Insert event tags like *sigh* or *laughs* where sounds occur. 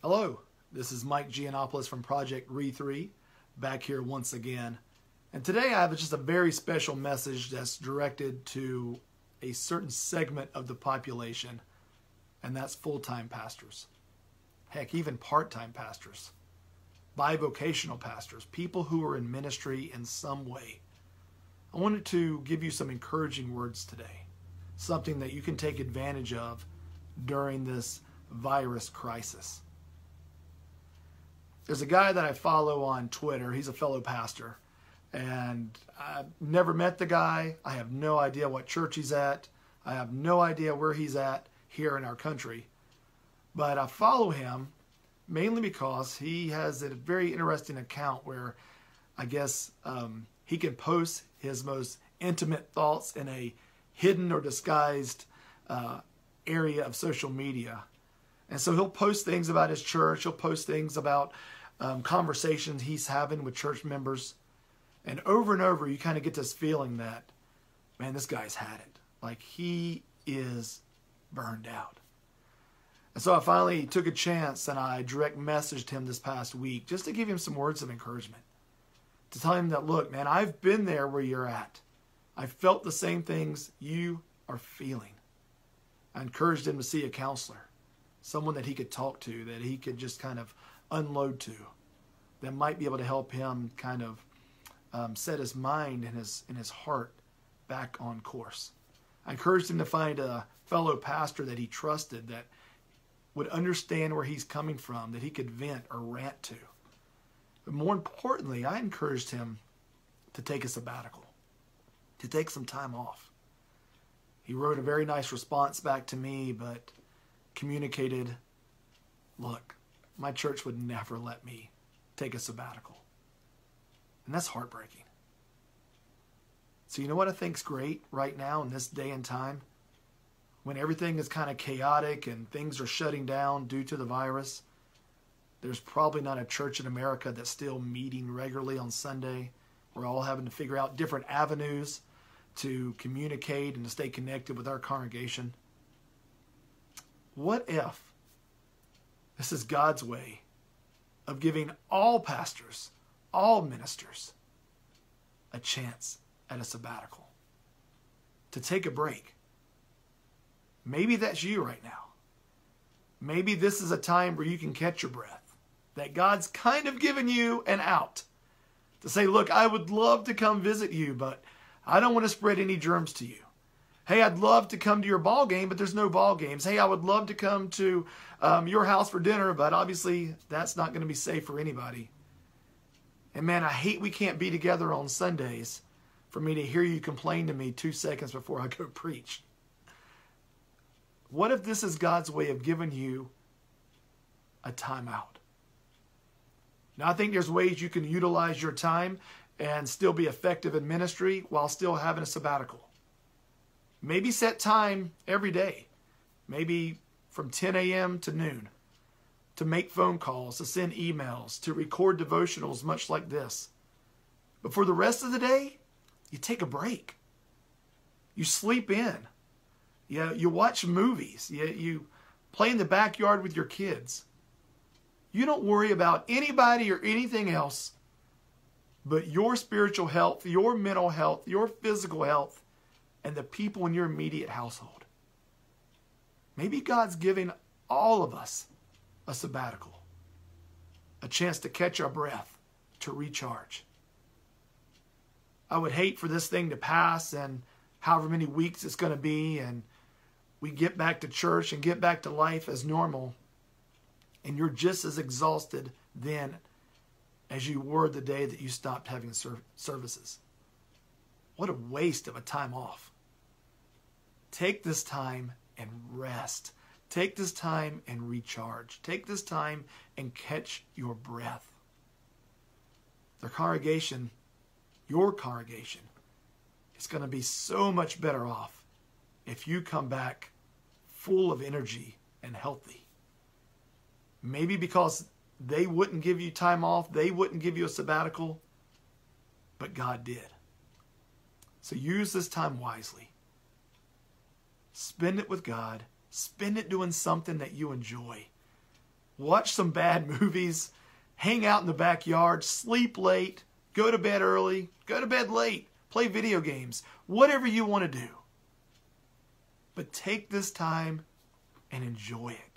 Hello, this is Mike Giannopoulos from Project Re3, back here once again. And today I have just a very special message that's directed to a certain segment of the population, and that's full time pastors. Heck, even part time pastors, bivocational pastors, people who are in ministry in some way. I wanted to give you some encouraging words today, something that you can take advantage of during this virus crisis. There's a guy that I follow on Twitter. He's a fellow pastor. And I've never met the guy. I have no idea what church he's at. I have no idea where he's at here in our country. But I follow him mainly because he has a very interesting account where I guess um, he can post his most intimate thoughts in a hidden or disguised uh, area of social media. And so he'll post things about his church, he'll post things about um, conversations he's having with church members. And over and over, you kind of get this feeling that, man, this guy's had it. Like he is burned out. And so I finally took a chance and I direct messaged him this past week just to give him some words of encouragement. To tell him that, look, man, I've been there where you're at. I felt the same things you are feeling. I encouraged him to see a counselor, someone that he could talk to, that he could just kind of unload to that might be able to help him kind of um, set his mind and his and his heart back on course. I encouraged him to find a fellow pastor that he trusted that would understand where he's coming from, that he could vent or rant to. But more importantly, I encouraged him to take a sabbatical, to take some time off. He wrote a very nice response back to me, but communicated, look, my church would never let me take a sabbatical. And that's heartbreaking. So, you know what I think's great right now in this day and time? When everything is kind of chaotic and things are shutting down due to the virus, there's probably not a church in America that's still meeting regularly on Sunday. We're all having to figure out different avenues to communicate and to stay connected with our congregation. What if this is God's way of giving all pastors, all ministers, a chance at a sabbatical, to take a break. Maybe that's you right now. Maybe this is a time where you can catch your breath, that God's kind of given you an out to say, Look, I would love to come visit you, but I don't want to spread any germs to you. Hey, I'd love to come to your ball game, but there's no ball games. Hey, I would love to come to um, your house for dinner, but obviously that's not going to be safe for anybody. And man, I hate we can't be together on Sundays for me to hear you complain to me two seconds before I go *laughs* preach. What if this is God's way of giving you a timeout? Now, I think there's ways you can utilize your time and still be effective in ministry while still having a sabbatical. Maybe set time every day, maybe from 10 a.m. to noon, to make phone calls, to send emails, to record devotionals much like this. But for the rest of the day, you take a break. You sleep in. You, you watch movies. You, you play in the backyard with your kids. You don't worry about anybody or anything else but your spiritual health, your mental health, your physical health, and the people in your immediate household. Maybe God's giving all of us a sabbatical, a chance to catch our breath, to recharge. I would hate for this thing to pass and however many weeks it's going to be, and we get back to church and get back to life as normal, and you're just as exhausted then as you were the day that you stopped having services. What a waste of a time off. Take this time and rest. Take this time and recharge. Take this time and catch your breath. The congregation, your congregation, is going to be so much better off if you come back full of energy and healthy. Maybe because they wouldn't give you time off, they wouldn't give you a sabbatical, but God did. So use this time wisely. Spend it with God. Spend it doing something that you enjoy. watch some bad *laughs* movies, hang out in the backyard, sleep late, go to bed early, go to bed late, play video games, whatever you want to do. But take this time and enjoy it.